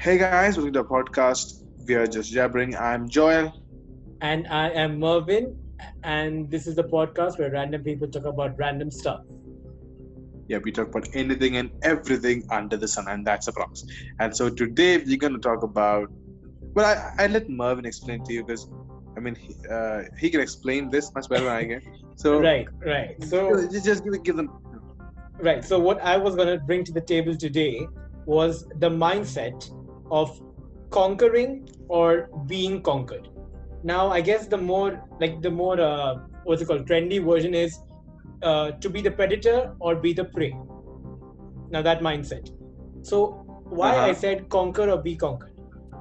Hey guys, welcome to the podcast. We are just jabbering. I'm Joel. And I am Mervin, and this is the podcast where random people talk about random stuff. Yeah, we talk about anything and everything under the sun, and that's a promise. And so today we're going to talk about. Well, I, I let Mervin explain to you because, I mean, he, uh, he can explain this much better than I can. So Right, right. So, just just give, give them. right. So, what I was going to bring to the table today was the mindset of conquering or being conquered. Now, I guess the more, like, the more, uh, what's it called, trendy version is uh, to be the predator or be the prey. Now, that mindset. So, why I Uh-huh. said conquer or be conquered.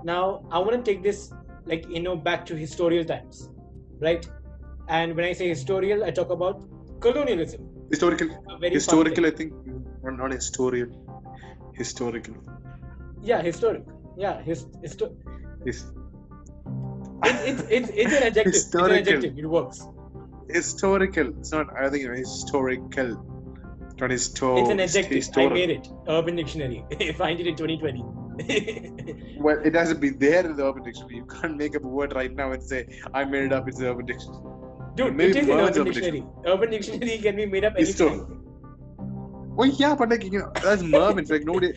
Now, I want to take this, like, you know, back to historical times, right? And when I say historical, I talk about colonialism. Historical. A very fun Historical. I think. Not, not historical. Historical. Yeah, historic. Yeah, his, histo- His, it's, it's, it's, it's an adjective. It's an adjective. It works. historical. It's not. I think historical. Not histor- It's an adjective. I made it. Urban Dictionary. I find it in 2020. Well, it has to be there in the Urban Dictionary. You can't make up a word right now and say, I made it up, it's the Urban Dictionary. Dude, Maybe it is in Mervin's Urban Urban Dictionary. Urban Dictionary can be made up Histo- anytime. Well, yeah, but like, you know, that's Mervin. like, nobody,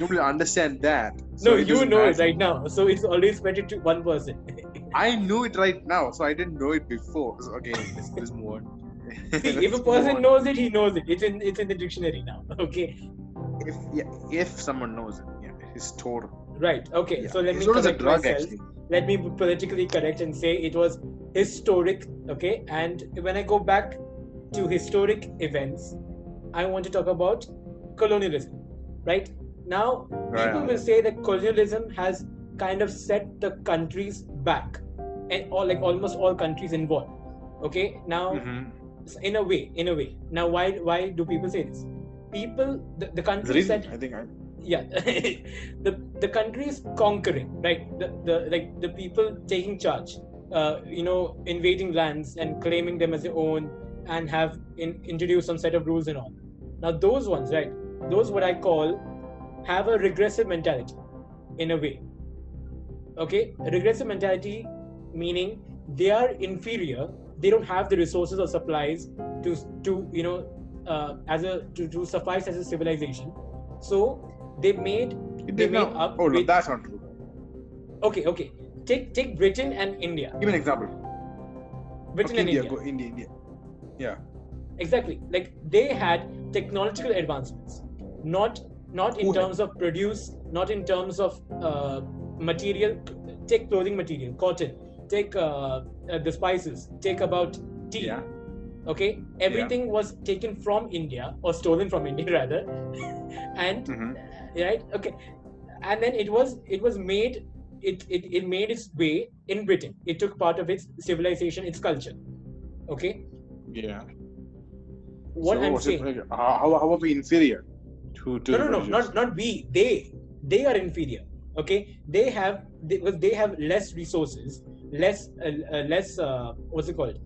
nobody understand that. So No, you know it right now. So it's always spread to one person. I knew it right now, so I didn't know it before. So, okay, let's, let's move on. See, if a person knows it, he knows it. It's in it's in the dictionary now. Okay. If, yeah, if someone knows it, yeah, historical. Right. Okay. Yeah. So let me correct drug, myself. actually. let me be politically correct and say it was historic okay and when i go back to historic events i want to talk about colonialism right now people Right. will say that colonialism has kind of set the countries back and all like almost all countries involved. Okay now Mhm. in a way in a way. Now why why do people say this? People the, the The countries that I think, I, yeah. The the country is conquering right? The, the like the people taking charge uh, you know invading lands and claiming them as their own and have in, introduced some set of rules and all. Now those ones right? Those what i call have a regressive mentality in a way okay a regressive mentality meaning they are inferior they don't have the resources or supplies to to you know uh, as a to, to suffice as a civilization so they made they made not. up Oh, no, with- that's not true. okay okay take take britain and india Give me an example. britain Okay, and India, india go India, India. Yeah. exactly like they had technological advancements not not in terms of produce not in terms of uh, material. Take clothing material cotton. Take uh, uh, the spices. Take about tea. Yeah. okay? Everything was taken from india or stolen from india rather. And Mhm. right? Okay. And then it was it was made it, it it made its way in britain. It took part of its civilization its culture. Okay? Yeah. what So i'm saying how, how are we inferior to, to no no no not not we. They they are inferior okay? They have they, they have less resources less uh, uh, less uh, what's it called?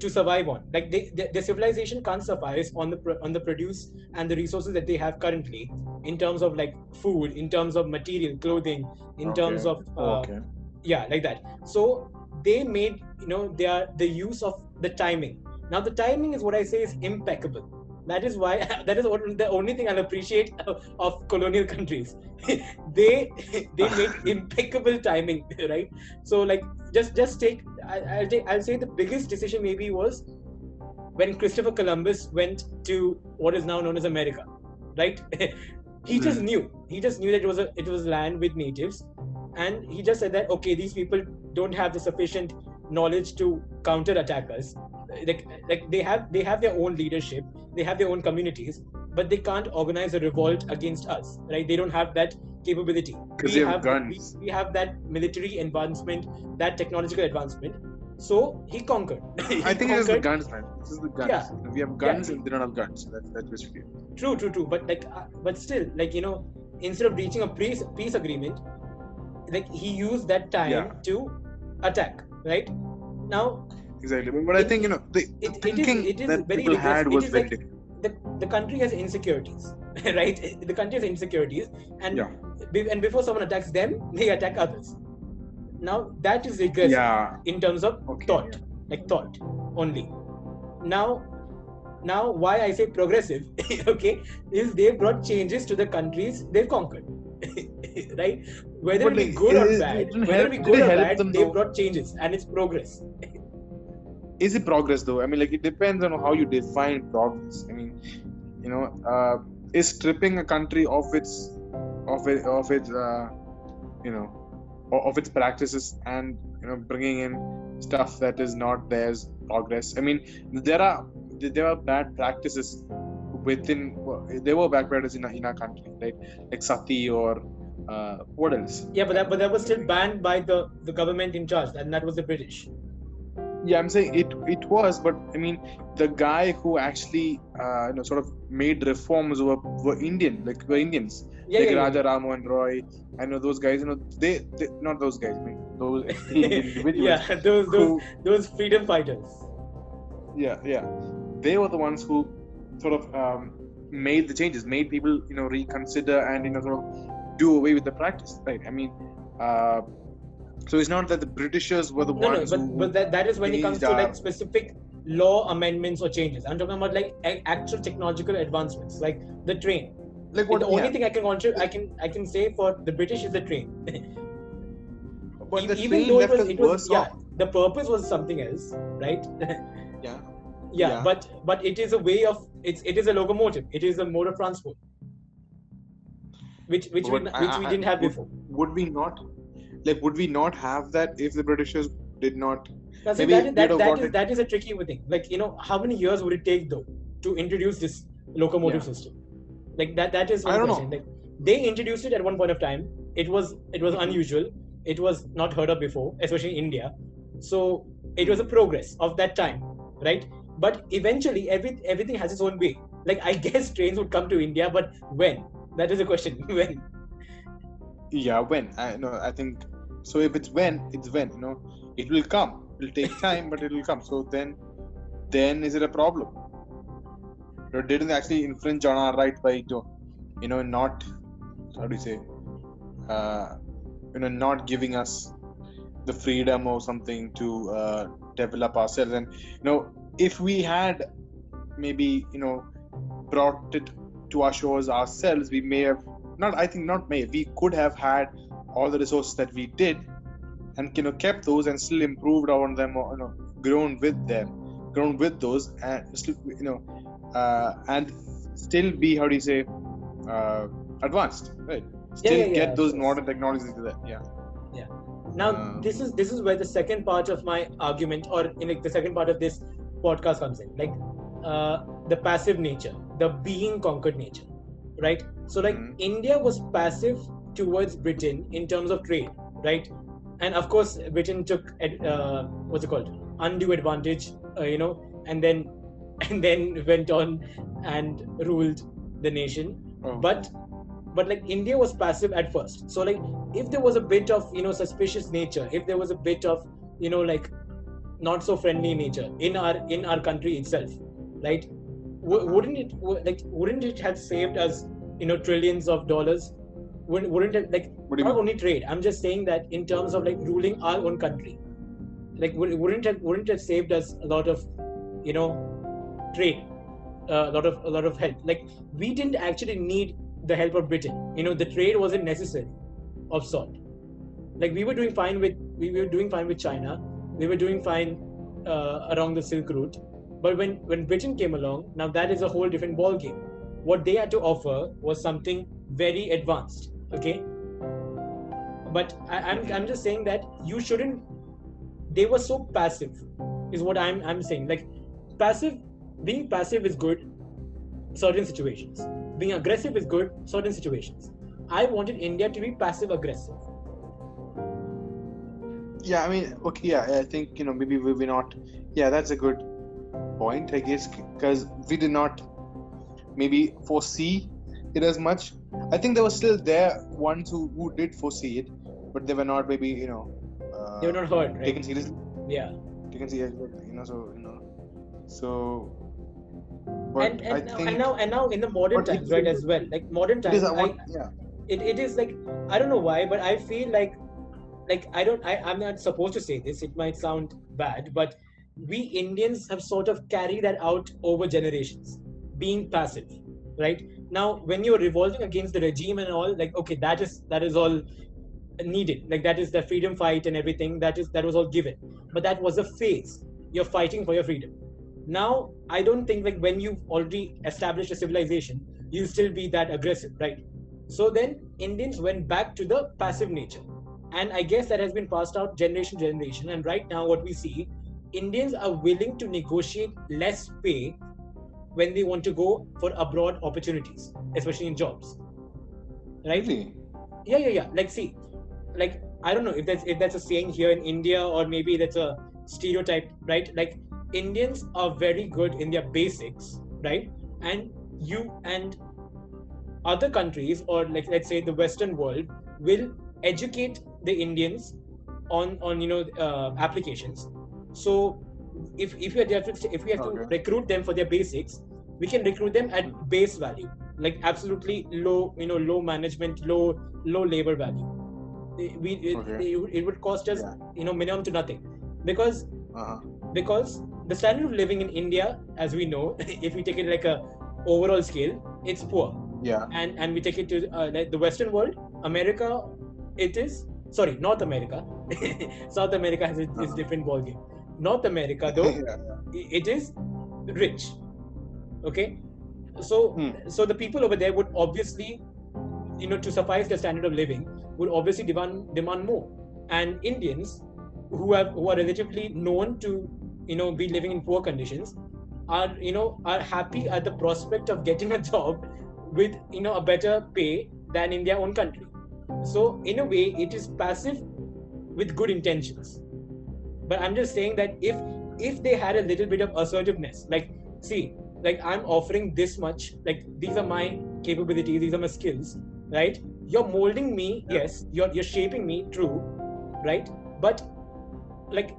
To survive on. Like they, they, their civilization can't survive on the on the produce and the resources that they have currently in terms of like food in terms of material clothing in terms of uh, okay. yeah like that. So they made you know they are the use of the timing. Now the timing is what i say is impeccable that is why that is what, the only thing i'll appreciate of colonial countries. They they made impeccable timing right? So like just just take I, I'll take i'll say the biggest decision maybe was when christopher columbus went to what is now known as america right? He just hmm. knew. He just knew that it was a it was land with natives. And he just said that okay these people don't have the sufficient knowledge to counter attackers like like they have they have their own leadership they have their own communities but they can't organize a revolt against us right they don't have that capability Because we they have guns. we, we have that military advancement that technological advancement so he conquered He I think it is the conquered- guns, man. This is the guns. Yeah. We have guns and they don't have guns. That's that's basically. True, true, true. But like, uh, but still, like you know, instead of reaching a peace peace agreement, like he used that time Yeah. to attack. Right now, Exactly. But, but I think you know the, the it- it is- thinking it is that very people had was very like- different. the the country has insecurities. right? The country has insecurities, and Yeah. be- and before someone attacks them, they attack others. Now that is regressive Yeah. in terms of Okay. thought, like thought only. Now, now why I say progressive, okay, is they brought changes to the countries they've conquered, right? Whether But it be good or bad, whether it be good or bad, they though? brought changes, and it's progress. Is it progress though? I mean, like it depends on how you define progress. I mean, you know, uh, is stripping a country of its, of it, of its, uh, you know, of its practices and you know bringing in stuff that is not theirs progress. I mean, there are there are bad practices within. There were bad practices in in our country, right? Like sati or uh, what else? Yeah, but that but that was still banned by the the government in charge, and that was the British. Yeah, I'm saying it it was, but I mean the guy who actually uh, you know sort of made reforms were, were Indian, like were Indians, Yeah, like yeah, yeah. Raja Ram Mohan Roy. I know those guys. You know they, they not those guys. I mean those individuals. yeah, those those who, those freedom fighters. yeah, yeah, they were the ones who sort of um, made the changes, made people you know reconsider and you know sort of do away with the practice, right? I mean, uh, so it's not that the Britishers were the No, no, ones but who. but that, that is when it comes to like specific law amendments or changes. I'm talking about like a- actual technological advancements, like the train. like what the only yeah. thing I can contribute, I can I can say for the British is the train. But the Even train though it was, it was yeah, off. the purpose was something else, right? Yeah. yeah, Yeah. but but it is a way of it's it is a locomotive. It is a mode of transport, which which we which I- we didn't have before. would we not like would we not have that if the britishers did not see, Maybe that, that, that, is, it- that is a tricky thing. Like, you know, how many years would it take though to introduce this locomotive Yeah. system? Like that that is one I don't know. Like they introduced it at one point of time. It was it was Mhm. unusual. It was not heard of before, especially in India. So it was a progress of that time, right? But eventually every everything has its own way. Like I guess trains would come to India, but when? That is the question. when? yeah when? I know i think so if it's when it's when you know. It will come. It'll take time but it will come. So then then is it a problem? Or didn't actually infringe on our right by you know not how do you say uh you know not giving us the freedom or something to uh, develop ourselves. And you know if we had maybe you know brought it to our shores ourselves we may have not i think not may we could have had all the resources that we did and you know kept those and still improved on them or you know grown with them grown with those and still you know uh, and still be how do you say uh, advanced right? Still yeah, yeah, get of those modern technologies to that yeah. Now Um, this is this is where the second part of my argument or in like the second part of this podcast comes in. Like uh, the passive nature the being conquered nature right? So like Mhm. india was passive towards britain in terms of trade right? And of course britain took uh, what's it called? Undue advantage uh, you know and then and then went on and ruled the nation. Oh. but but like india was passive at first. So like if there was a bit of you know suspicious nature if there was a bit of you know like not so friendly nature in our in our country itself right w- wouldn't it w- like wouldn't it have saved us you know trillions of dollars? Wouldn't, wouldn't it like what do you not only trade i'm just saying that in terms of like ruling our own country like would- wouldn't it wouldn't it have saved us a lot of you know trade uh, a lot of a lot of help? Like we didn't actually need the help of britain. You know the trade wasn't necessary of sort. Like we were doing fine with we were doing fine with china. We were doing fine uh, along the silk route but when when britain came along now that is a whole different ballgame. what they had to offer was something very advanced okay? But I, I'm, I'm just saying that you shouldn't they were so passive is what i'm i'm saying. Like passive being passive is good certain situations. Being aggressive is good certain situations. I wanted india to be passive aggressive. Yeah i mean okay yeah i think you know maybe we we not yeah that's a good point i guess because we did not maybe foresee it as much i think there were still there ones who, who did foresee it but they were not maybe you know uh, they were not heard right taken seriously yeah taken seriously you know so you know so but and, and, I now, think and now and now in the modern times right as well like modern times is. I I, yeah. it, it is like i don't know why but i feel like like i don't I, i'm not supposed to say this it might sound bad but we indians have sort of carried that out over generations being passive right? Now when you're revolting against the regime and all like okay that is that is all needed. Like that is the freedom fight and everything that is that was all given. But that was a phase. You're fighting for your freedom. Now i don't think like when you've already established a civilization you'll still be that aggressive right? So then indians went back to the passive nature. And i guess that has been passed out generation to generation. And right now what we see indians are willing to negotiate less pay when they want to go for abroad opportunities especially in jobs. Right? Really? yeah yeah yeah. Like see like i don't know if that's if that's a saying here in india or maybe that's a stereotype right? Like indians are very good in their basics right? And you and other countries or like let's say the western world will educate the indians on on you know uh, applications so if if we have to if we have to recruit them for their basics we can recruit them at base value like absolutely low you know low management low low labor value It- we it, Okay. it, would- it would cost us Yeah. you know minimum to nothing because Uh-huh. because the standard of living in india as we know if we take it like a overall scale it's poor Yeah. and and we take it to uh, like the western world america it is sorry north america south america has its, its Uh-huh. different ballgame north america though yeah. it is rich. Okay? So Hmm. so the people over there would obviously you know to suffice their standard of living would obviously demand demand more. And indians who have who are relatively known to you know be living in poor conditions are you know are happy at the prospect of getting a job with you know a better pay than in their own country. So in a way it is passive with good intentions but i'm just saying that if if they had a little bit of assertiveness like see like i'm offering this much like these are my capabilities these are my skills right? You're molding me yes you're you're shaping me true right? But like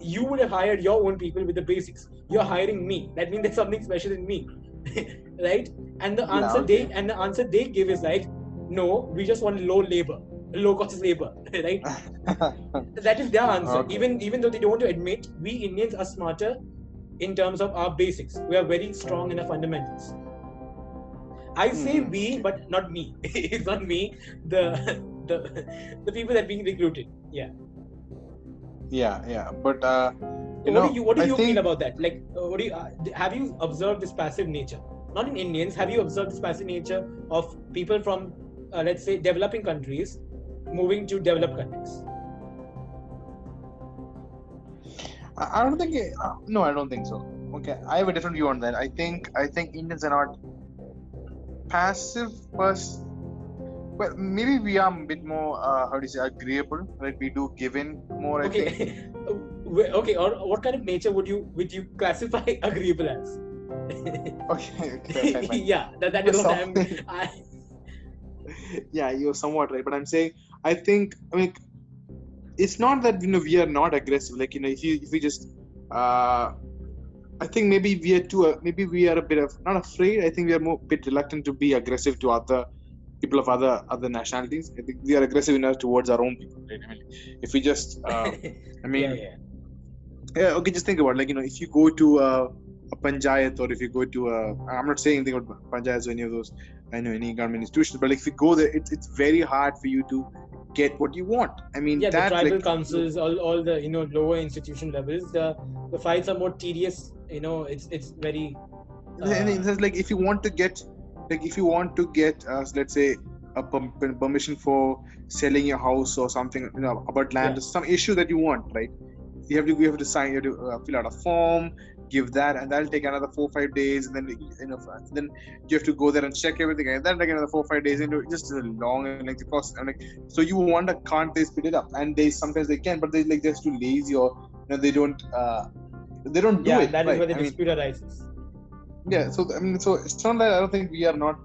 you would have hired your own people with the basics. You're hiring me. That means there's something special in me right? And the answer okay. they and the answer they give is like no we just want low labor low cost is labor right? That is their answer. Okay. even even though they don't want to admit we indians are smarter in terms of our basics. We are very strong in our fundamentals. I say Mhm. we but not me. It's not me. The the the people that are being recruited. Yeah. Yeah. Yeah. But uh, you what know, do you what do I you think, feel about that? Like uh, what do you uh, have you observed this passive nature? Not in indians. Have you observed this passive nature of people from uh, let's say developing countries moving to developed countries I don't think. Uh, no, I don't think so. Okay, I have a different view on that. I think I think Indians are not passive, but well, maybe we are a bit more. Uh, how do you say agreeable? Right? We do give in more. I think. okay okay or what kind of nature would you would you classify agreeable as Okay. okay yeah that, that is what i'm I, yeah, you're somewhat right, but I'm saying I think I mean it's not that you know we are not aggressive. Like you know, if you if we just uh, I think maybe we are too uh, maybe we are a bit of not afraid. I think we are more bit reluctant to be aggressive to other people of other other nationalities. I think we are aggressive enough towards our own people. Right? I mean, if we just uh, I mean yeah, yeah. yeah, okay, just think about it. like you know, if you go to a, a panchayat or if you go to a, I'm not saying anything about panchayats or any of those, I know any government institutions, but like if you go there, it's it's very hard for you to get what you want. I mean, yeah the tribal like, councils all, all the you know lower institution levels the the fights are more tedious you know it's it's very and uh, it says like if you want to get, like if you want to get, uh, let's say, a permission for selling your house or something, you know, about land, Yeah. some issue that you want, right? You have to you have to sign, you have to uh, fill out a form, give that, and that'll take another four five days, and then you know, then you have to go there and check everything, and that'll take another four five days, it just a long and lengthy process. And like, so you wonder, can't they speed it up? And they sometimes they can, but they like they're just too lazy or you know they don't uh, they don't do yeah it. that is right? where the I mean, dispute arises yeah so i mean so it's not that i don't think we are not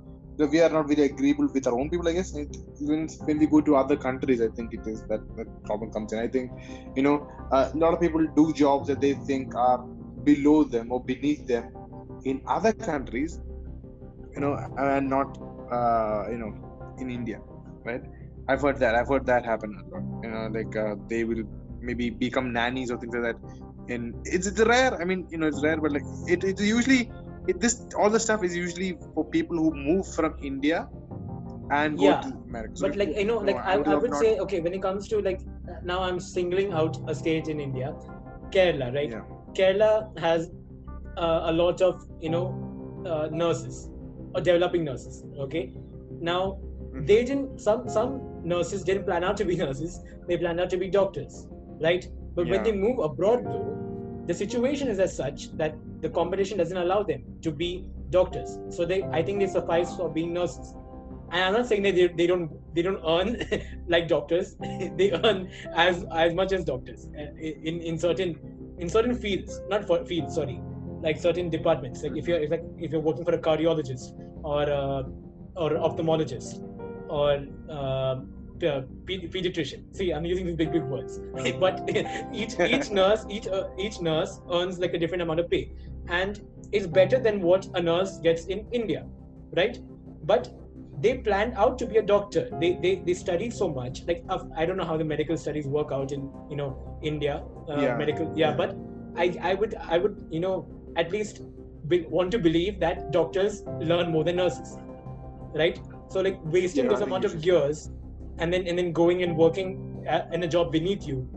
we are not very agreeable with our own people i guess it, even when we go to other countries i think it is that that problem comes in i think you know uh, a lot of people do jobs that they think are below them or beneath them in other countries you know and not uh, you know in india right? I've heard that i've heard that happen a lot you know like uh, they will maybe become nannies or things like that and it's, it's rare i mean you know it's rare but like it, it's usually it, this all the stuff is usually for people who move from india and go Yeah, to america. So but like you know like i, would I would not- say okay when it comes to like now i'm singling out a state in india kerala right? Yeah. Kerala has uh, a lot of you know uh, nurses or developing nurses okay? Now Mhm. they didn't some some nurses didn't plan out to be nurses they planned out to be doctors right? But when they move abroad though the situation is as such that the competition doesn't allow them to be doctors. So they i think they suffice for being nurses. And i'm not saying that they, they don't they don't earn like doctors. They earn as as much as doctors uh, in in certain in certain fields not for fields sorry like certain departments like if you're if, like, if you're working for a cardiologist or uh, or ophthalmologist or uh, pe- pe- pediatrician. See i'm using these big big words. But each each nurse each uh, each nurse earns like a different amount of pay. And it's better than what a nurse gets in india right? But they planned out to be a doctor. They they, they studied so much like uh, i don't know how the medical studies work out in you know india uh, Yeah, medical yeah, yeah. but i i would i would you know at least be, want to believe that doctors learn more than nurses right? So like wasting Yeah, this amount of years and then and then going and working a- in a job beneath you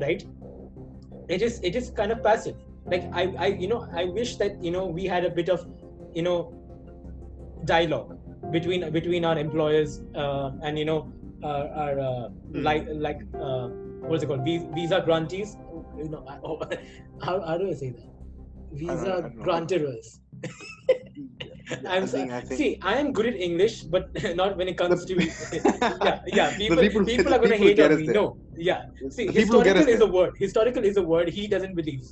right? It is it is kind of passive. Like i i you know i wish that you know we had a bit of you know dialogue between between our employers uh, and you know our, our uh, Hmm. like like uh, what is it called visa, visa grantees you know I- oh, how, how do i say that visa I. I I'm think- I think- see, I am good at English, but not when it comes The- to yeah, yeah. People, people- people, are gonna people hate on me. there. No, yeah. See, The historical is a word. Historical is a word. He doesn't believe.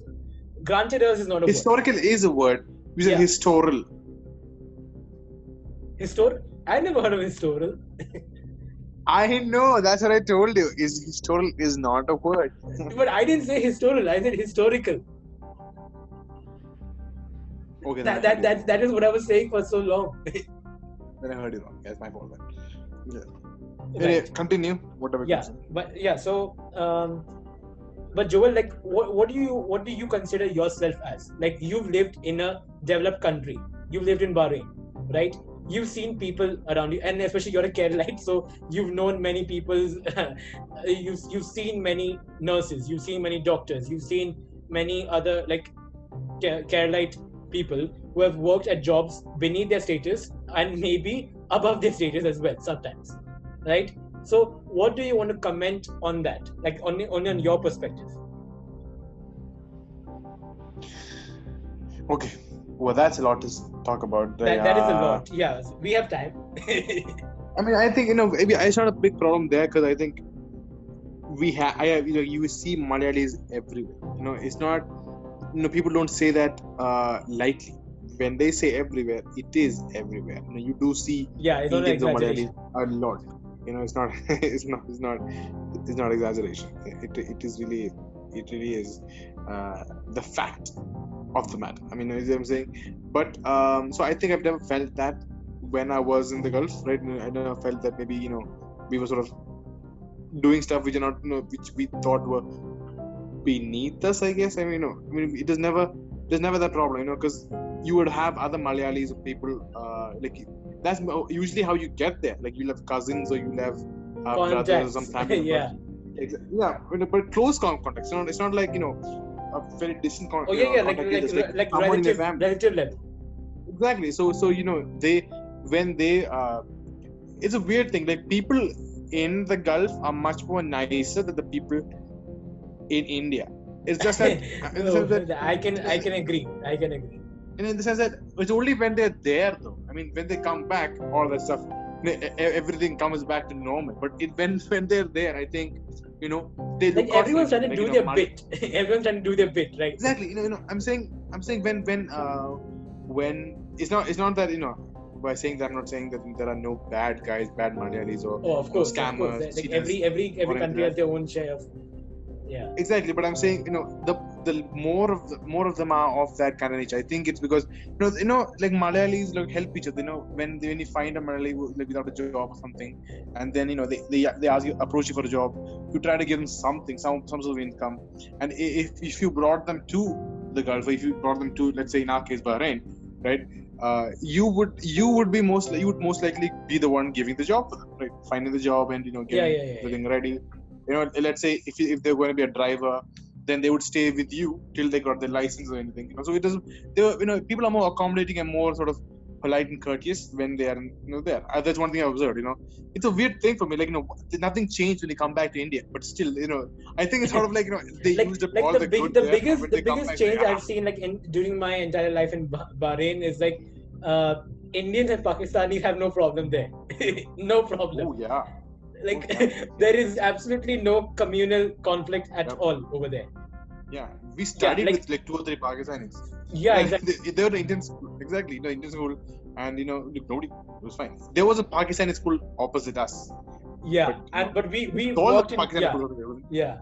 Granted, is not a word. historical is a word we say Yeah. historical Histor. I never heard of historical. i know that's what i told you is historical is not a word but I didn't say historical. I said historical. okay That that that, that is what I was saying for so long. then i heard you wrong that's my fault yeah. Anyway, continue whatever yeah but yeah so um but joel like what, what do you what do you consider yourself as like you've lived in a developed country you've lived in bahrain right you've seen people around you and especially you're a Keralite so you've known many people you've, you've seen many nurses you've seen many doctors you've seen many other like Ke- Keralite people who have worked at jobs beneath their status and maybe above their status as well sometimes right? So what do you want to comment on that? Like only only on your perspective. Okay. Well that's a lot to talk about that, that is a Uh, lot yeah we have time I mean, I think you know, maybe it's not a big problem there because I think we have, I have, you know, you see Malayalis everywhere. You know, it's not, you know, people don't say that uh, lightly. When they say everywhere, it is everywhere. You know, you do see yeah it's Indians or exaggeration Malayalis a lot. You know, it's not, it's not, it's not, it's not exaggeration. It, it is really, it really is uh, the fact of the matter. I mean, you know what I'm saying? But um, so I think I've never felt that when I was in the Gulf, right? I never felt that maybe you know we were sort of doing stuff which are not, you know, which we thought were beneath us. I guess. I mean, you know, I mean, it is never, there's never that problem, you know, because you would have other Malayalis or people uh, like that's usually how you get there. Like you'll have cousins or you'll have uh, brothers or Contacts. some family. yeah. Yeah, but, close con- context. It's not, it's not like you know a very distant con- oh yeah yeah like like, like, like someone in your relative relative level Exactly. So so you know they when they uh, it's a weird thing. Like people in the Gulf are much more nicer than the people in India. It's just that, No, that i can i can agree i can agree and in the sense that it's only when they're there though. I mean, when they come back, all that stuff, everything comes back to normal. But it, when when they're there, I think you know they like everyone's trying to Like, do you know, their bit. Everyone's trying to do their bit right? Exactly. You know, you know i'm saying i'm saying when when uh when it's not it's not that you know by saying that i'm not saying that there are no bad guys bad malayalis or oh of course, of course. scammers like cheaters, every every every country has their own share of yeah. Exactly but i'm saying you know the the more of the, more of them are of that kind of nature. I think it's because you know you know like Malayalis like help each other. You know when when you find a Malayali like without a job or something, and then you know they, they, they ask you approach you for a job, you try to give them something, some some sort of income, and if if you brought them to the Gulf, or if you brought them to let's say in our case Bahrain, right? Uh, you would you would be most you would most likely be the one giving the job right? Finding the job and you know getting Yeah, yeah, yeah, everything ready. You know, let's say if if they're going to be a driver, then they would stay with you till they got their license or anything. You know, so it doesn't. They were, you know, people are more accommodating and more sort of polite and courteous when they are, you know, there. Uh, that's one thing I observed. You know, it's a weird thing for me. Like, you know, nothing changed when they come back to India, but still, you know, I think it's sort of like, you know, they like, used up like all the, the, big, good the there, biggest the biggest back, change like, I've seen like in during my entire life in Bahrain is like uh, Indians and Pakistanis have no problem there, no problem. Oh yeah, Like there is absolutely no communal conflict at Yep. all over there. yeah. We studied like- with like two or three Pakistanis. Yeah, exactly. They, they were the Indian school, exactly, the Indian school, and you know, nobody it was fine. There was a Pakistani school opposite us. Yeah, but, and but we we worked in Pakistani yeah schools yeah.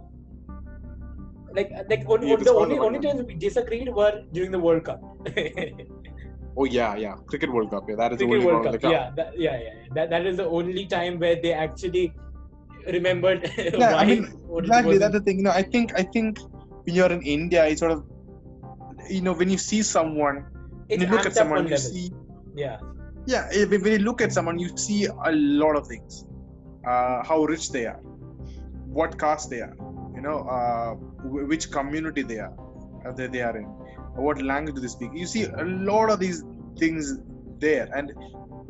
Like like on, Yeah, on the only only times we disagreed were during the World Cup. Oh yeah, yeah. Cricket World Cup. Yeah, that is the Cricket only World one. Cup. Yeah, that, yeah, yeah. That, that is the only time where they actually remembered Yeah, why. I mean, exactly. That's the thing. You know, I think I think when you're in India, it's sort of you know when you see someone, when It's you look at someone, you level. see Yeah, yeah. eh, When when you look at someone, you see a lot of things. Uh, how rich they are, what caste they are, you know, uh, which community they are, uh, they, they are in, what language do they speak. You see a lot of these things there, and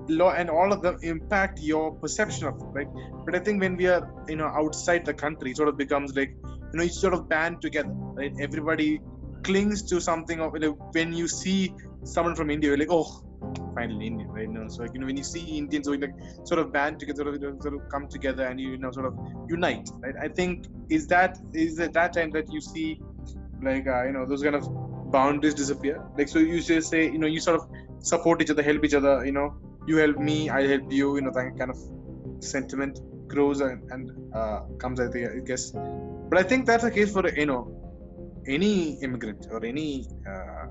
law and all of them impact your perception of it, right? But I think when we are, you know, outside the country, sort of becomes like, you know, it's sort of band together, right? Everybody clings to something of, know, when you see someone from India, you're like, oh, finally Indian, right? Know, so like, you know, when you see Indians, so like sort of band together, sort of, sort of come together and you, you know, sort of unite, right? I think is that is at that time that you see, like, uh, you know, those kind of boundaries disappear. Like, so you just say, you know, you sort of support each other, help each other, you know, you help me, I help you, you know, that kind of sentiment grows and, and uh, comes, I think, I guess. But I think that's the case for, you know, any immigrant or any uh,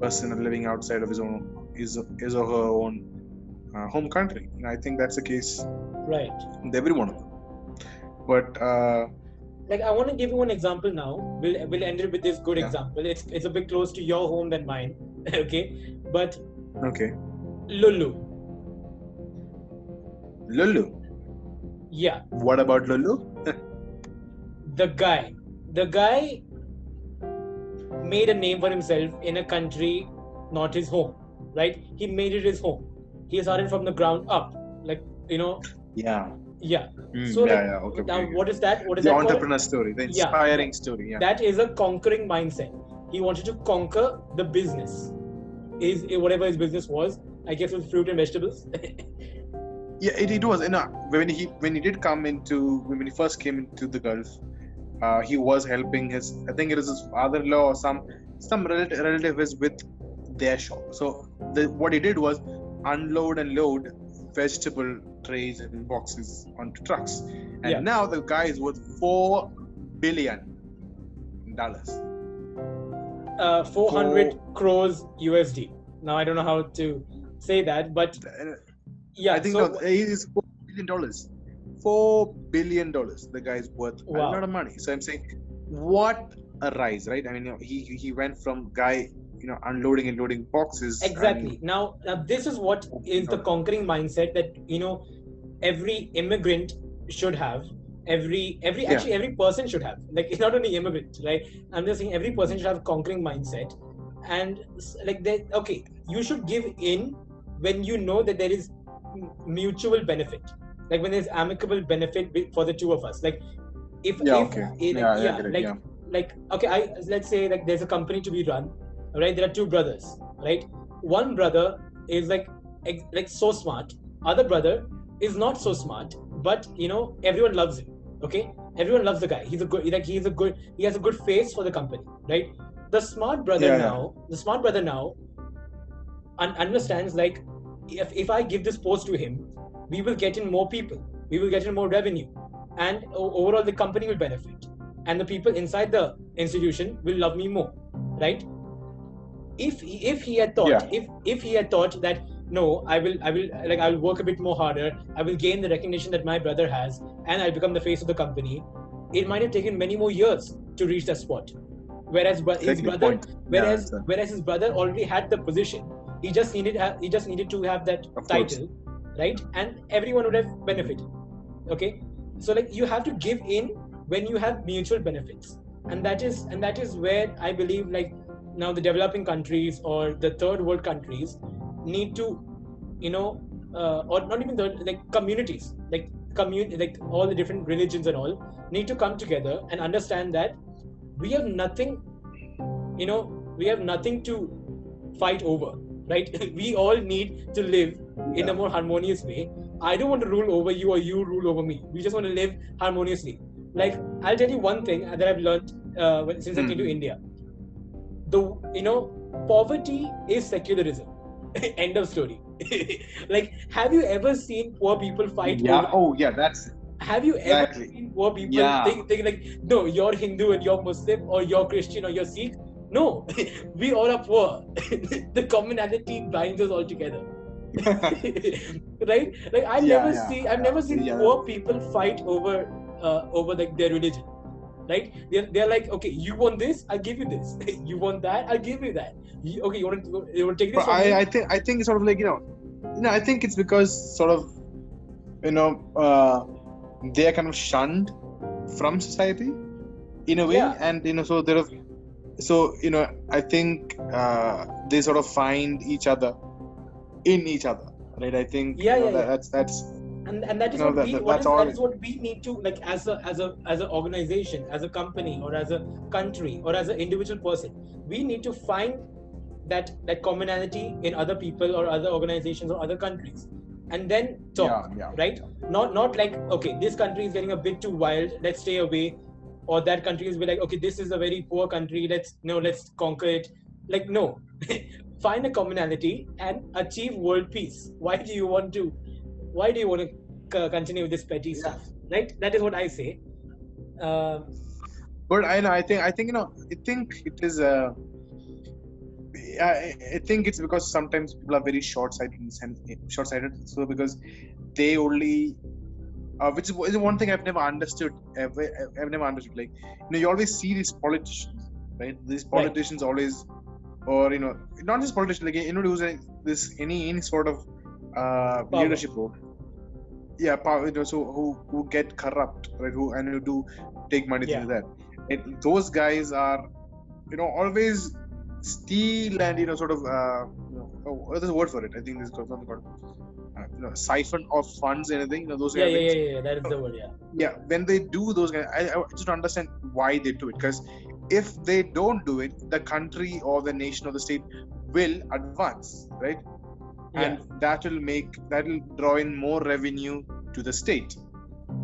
person living outside of his own his, his or her own uh, home country. And I think that's the case right. with every one of them. But uh, Like I want to give you one example now. We'll we'll end it with this good Yeah. example. It's it's a bit close to your home than mine. okay, but okay, Lulu. Lulu. Yeah, What about Lulu? the guy. The guy made a name for himself in a country not his home. Right? He made it his home. He started from the ground up. Like you know, Yeah. Yeah. Mm, So, yeah, like, yeah. Okay. now okay. what is that? What is the that called? entrepreneur story, the Yeah. inspiring story. Yeah. that is a conquering mindset he wanted to conquer the business is whatever his business was i guess it was fruit and vegetables yeah, it, it was. Know, when he when he did come into when he first came into the Gulf, uh, he was helping his. I think it is his father-in-law or some some relative, relative is with their shop. So the, what he did was unload and load vegetable trays and boxes onto trucks, and Yeah. now the guy is worth four billion dollars. uh, 400 crores usd now i don't know how to say that but yeah I think so, no, he is four billion dollars. Four billion dollars. The guy is worth a lot of money. So I'm saying, what a rise, right? I mean, he he went from guy, you know, unloading and loading boxes. and- exactly now, now this is what is the conquering mindset that you know every immigrant should have every every Yeah. actually every person should have like it's not only immigrant right i'm just saying every person should have a conquering mindset and like they okay you should give in when you know that there is mutual benefit like when there's amicable benefit for the two of us like if yeah, if okay. eh, yeah, like, yeah, like yeah. like okay i let's say like there's a company to be run right? There are two brothers right? One brother is like like so smart. Other brother is not so smart but you know everyone loves him okay? Everyone loves the guy. He's a good like he's a good he has a good face for the company right? The smart brother Yeah, yeah. now the smart brother now un- understands like if, if i give this post to him we will get in more people we will get in more revenue and overall the company will benefit and the people inside the institution will love me more, right? If he, if he had thought Yeah. if if he had thought that no, I will I will like I will work a bit more harder, I will gain the recognition that my brother has, and I'll become the face of the company. It might have taken many more years to reach that spot. Whereas his brother, point. whereas Yeah, whereas his brother already had the position, he just needed he just needed to have that Of course. title, right? And everyone would have benefited. Okay, so like you have to give in when you have mutual benefits, and that is and that is where I believe like now the developing countries or the third world countries need to, you know, uh, or not even the like communities like commun like all the different religions and all need to come together and understand that we have nothing you know we have nothing to fight over right? We all need to live in a more harmonious way. I don't want to rule over you or you rule over me. We just want to live harmoniously. Like i'll tell you one thing that i've learned uh, since i came to Hmm. india the you know poverty is secularism end of story like have you ever seen poor people fight Yeah. over Oh, yeah. That's have you ever Exactly. seen poor people Yeah. think, think like, no, you're Hindu and you're Muslim or you're Christian or you're Sikh? No, we all are poor. the commonality binds us all together. right? Like I Yeah, never yeah, see, I've never seen poor people fight over, uh, over like their religion. Right? They're, they're like, okay, you want this, I'll give you this. you want that, I'll give you that. You, okay, you want to, you want to take this? I, I think I think it's sort of like you know, you know, I think it's because sort of, you know, uh, they are kind of shunned from society, in a way, Yeah. and you know, so there are, so you know, I think uh, they sort of find each other in each other, right? I think Yeah, you know, yeah, that, yeah. that's that's and and that is No, what that- we that- what is, that is what we need to like as a as a as an organization as a company or as a country or as an individual person we need to find that that commonality in other people or other organizations or other countries and then talk yeah, yeah. right? Not not like okay this country is getting a bit too wild let's stay away or that country is be like okay this is a very poor country let's no let's conquer it. Like no find a commonality and achieve world peace. Why do you want to why do you want to c- continue with this petty stuff right that is what i say um, But I know, I think, I think, you know, I think it is. Uh, I, I think it's because sometimes people are very short-sighted, in sense, short-sighted. So because they only, uh, which is, is one thing I've never understood. Ever, I've never understood. Like, you know, you always see these politicians, right? These Right. politicians always, or you know, not just politicians, like anyone who's like this, any any sort of uh, leadership role. Yeah, power. You know, so who who get corrupt, right? Who and who do take money Yeah. like that. It, those guys are, you know, always steal and you know, sort of, uh, you know, oh, there's a word for it. I think there's something called, uh, you know, siphon of funds. Anything, you know, those yeah kind yeah, of yeah things. yeah yeah that is the word yeah Yeah, when they do those, kind I, I just don't understand why they do it. Because if they don't do it, the country or the nation or the state will advance, right? Yeah. And that will make that will draw in more revenue to the state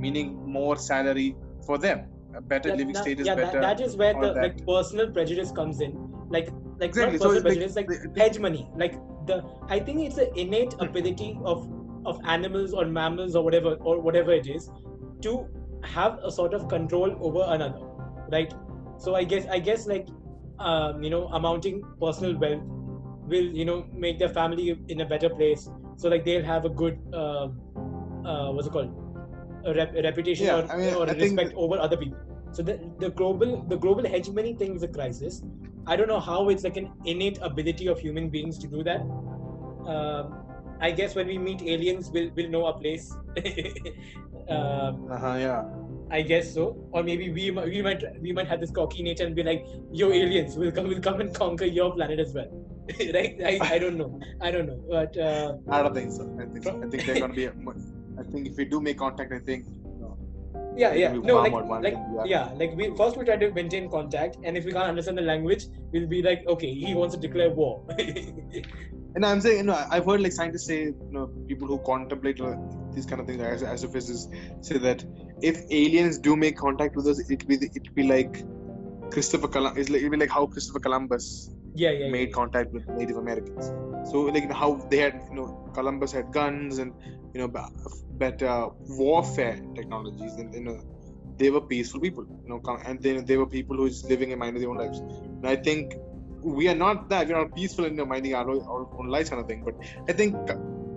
meaning more salary for them. A better That- living that- state is yeah, that- that is where the like personal prejudice comes in. Like like Exactly, not so personal it's like- prejudice like the- hegemony like the i think it's an innate ability of of animals or mammals or whatever or whatever it is to have a sort of control over another right? So i guess i guess like um, you know amounting personal wealth will you know make their family in a better place. So like they'll have a good um, uh, what's it called? A, rep- reputation Yeah, or, I mean, or respect over other people. So the, the global the global hegemony thing is a crisis. I don't know how it's like an innate ability of human beings to do that. Um, i guess when we meet aliens we'll, we'll know our place. Um, uh-huh, yeah I guess so. Or maybe we we might we might have this cocky nature and be like, "Yo, aliens, will come will come and conquer your planet as well." right? I, I don't know. I don't know. But uh, i don't think so i think so. i think they're to be a- i think if we do make contact i think yeah, yeah. No, like like be- yeah, like we first we try to maintain contact, and if we can't understand the language, we'll be like, okay, he wants to declare war. and i'm saying you know i've heard like scientists say you know people who contemplate uh, these kind of things as astrophysicists say that if aliens do make contact with us it'll be it'll be like christopher columbus it'll be like how christopher columbus yeah, yeah, made yeah. contact with Native Americans. So like how they had you know Columbus had guns and you know better warfare technologies and you know they were peaceful people, you know, and they, they were people who's living and minding their own lives. And I think we are not that we're not peaceful in you know, minding our, our own lives kind of thing. But I think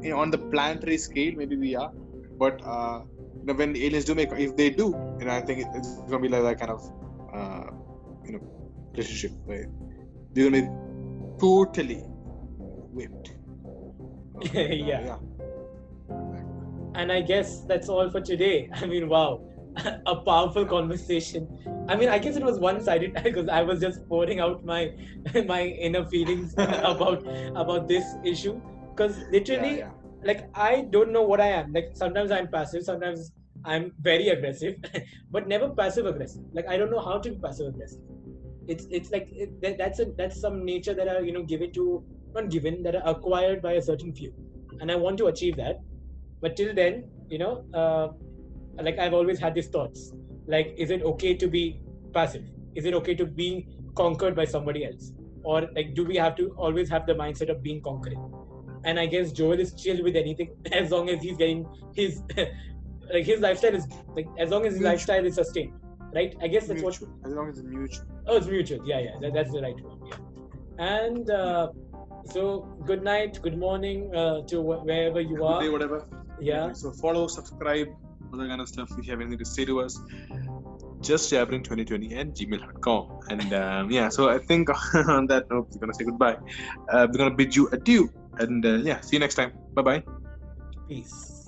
you know, on the planetary scale, maybe we are. But uh, know, when aliens do make, if they do, you know, I think it's gonna be like that kind of uh, you know relationship where they're gonna be totally whipped. yeah. yeah. And I guess that's all for today. I mean, wow, a powerful conversation. I mean, I guess it was one-sided because I was just pouring out my my inner feelings about about this issue. Because literally, Yeah, like I don't know what I am. Like sometimes I'm passive, sometimes I'm very aggressive, but never passive aggressive. Like I don't know how to be passive aggressive. It's it's like it, that's a that's some nature that are you know given to not given that are acquired by a certain few, and I want to achieve that. But till then, you know, uh, like I've always had these thoughts. Like, is it okay to be passive? Is it okay to be conquered by somebody else? Or like, do we have to always have the mindset of being conquering? and I guess Joel is chill with anything as long as he's getting his like his lifestyle is like as long as his lifestyle is sustained, right? I guess that's what. mutual. As long as it's mutual. Oh, it's mutual. Yeah, yeah, that, that's the right one. Yeah, and uh, so good night, good morning uh, to wh- wherever you Good day, are. whatever. Yeah, So follow, subscribe, all that kind of stuff. If you have anything to say to us, just jabbering2020 at gmail.com. And um, yeah, so I think on that note, we're gonna say goodbye. Uh, we're gonna bid you adieu, and uh, yeah, see you next time. Bye bye. peace.